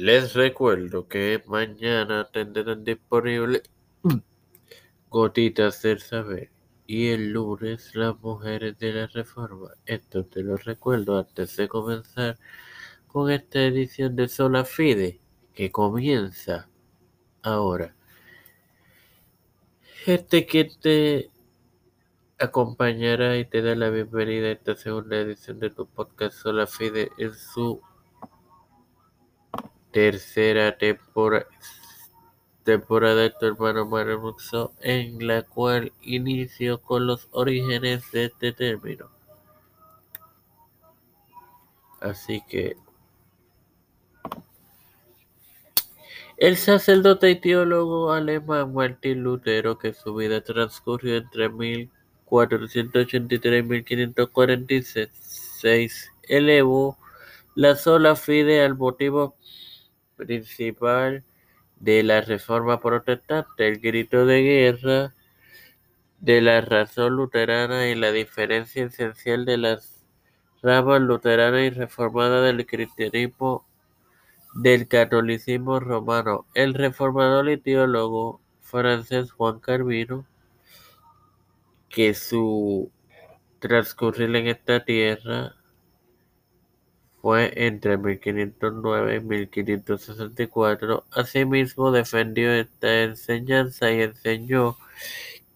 Les recuerdo que mañana tendrán disponible Gotitas del Saber y el lunes las mujeres de la Reforma. Esto te lo recuerdo antes de comenzar con esta edición de Sola Fide que comienza ahora. Este que te acompañará y te da la bienvenida a esta segunda edición de tu podcast Sola Fide en su tercera temporada, de tu hermano Mario en la cual inicio con los orígenes de este término. Así que el sacerdote y teólogo alemán Martín Lutero, que su vida transcurrió entre 1483 y 1546, elevó la sola fide al motivo principal de la reforma protestante, el grito de guerra de la razón luterana y la diferencia esencial de las ramas luterana y reformada del cristianismo del catolicismo romano. El reformador y teólogo francés Juan Calvino, que su transcurrir en esta tierra fue entre 1509 y 1564. Asimismo, defendió esta enseñanza y enseñó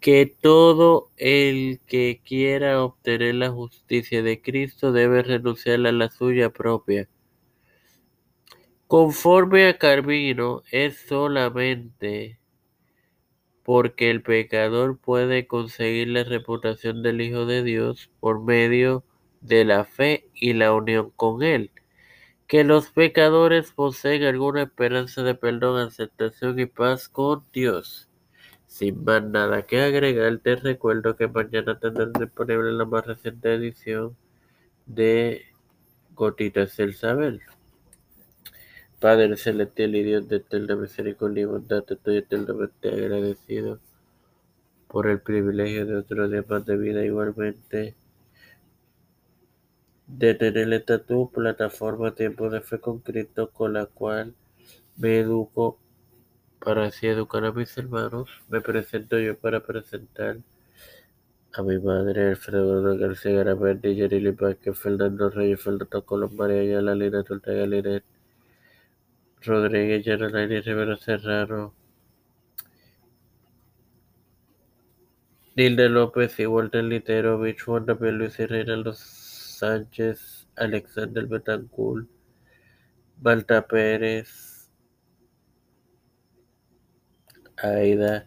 que todo el que quiera obtener la justicia de Cristo debe renunciar a la suya propia. Conforme a Carvino, es solamente porque el pecador puede conseguir la reputación del Hijo de Dios por medio de la fe y la unión con Él. Que los pecadores poseen alguna esperanza de perdón, aceptación y paz con Dios. Sin más nada que agregar, te recuerdo que mañana tendrán disponible la más reciente edición de Gotitas del Saber. Padre celestial y Dios de eterna misericordia y bondad, estoy eternamente agradecido por el privilegio de otro día más de vida igualmente de tener esta tu plataforma Tiempo de Fe con Cristo con la cual me educo para así educar a mis hermanos. Me presento yo para presentar a mi madre Alfredo García Garamendi, Yerili Vázquez, Fernando Reyes, Fernando Colón, María Ayala, Lina Ortega Linet, Rodríguez, Yanalaini Rivera Serrano, Nilde López y Walter Literovich, Juan David Luis y Reinaldo Sánchez, Alexander Betancourt, Malta Pérez, Aida,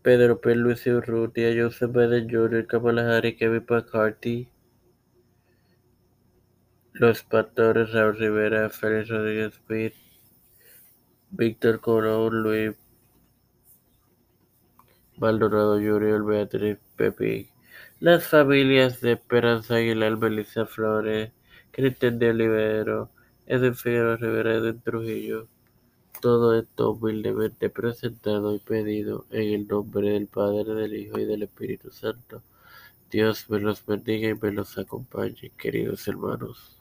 Pedro P. Luis Urrutia, Joseph Biden Jr., Kamala Harris, Kevin McCarthy, Los Pastores, Raúl Rivera, Félix Rodríguez Víctor Colón, Luis Maldonado Jr., Beatriz Pepi, las familias de Esperanza Aguilar, Melissa Flores, Cristian de Olivero, Edwin Figueroa Rivera, Edwin Trujillo. Todo esto humildemente presentado y pedido en el nombre del Padre, del Hijo y del Espíritu Santo. Dios me los bendiga y me los acompañe, queridos hermanos.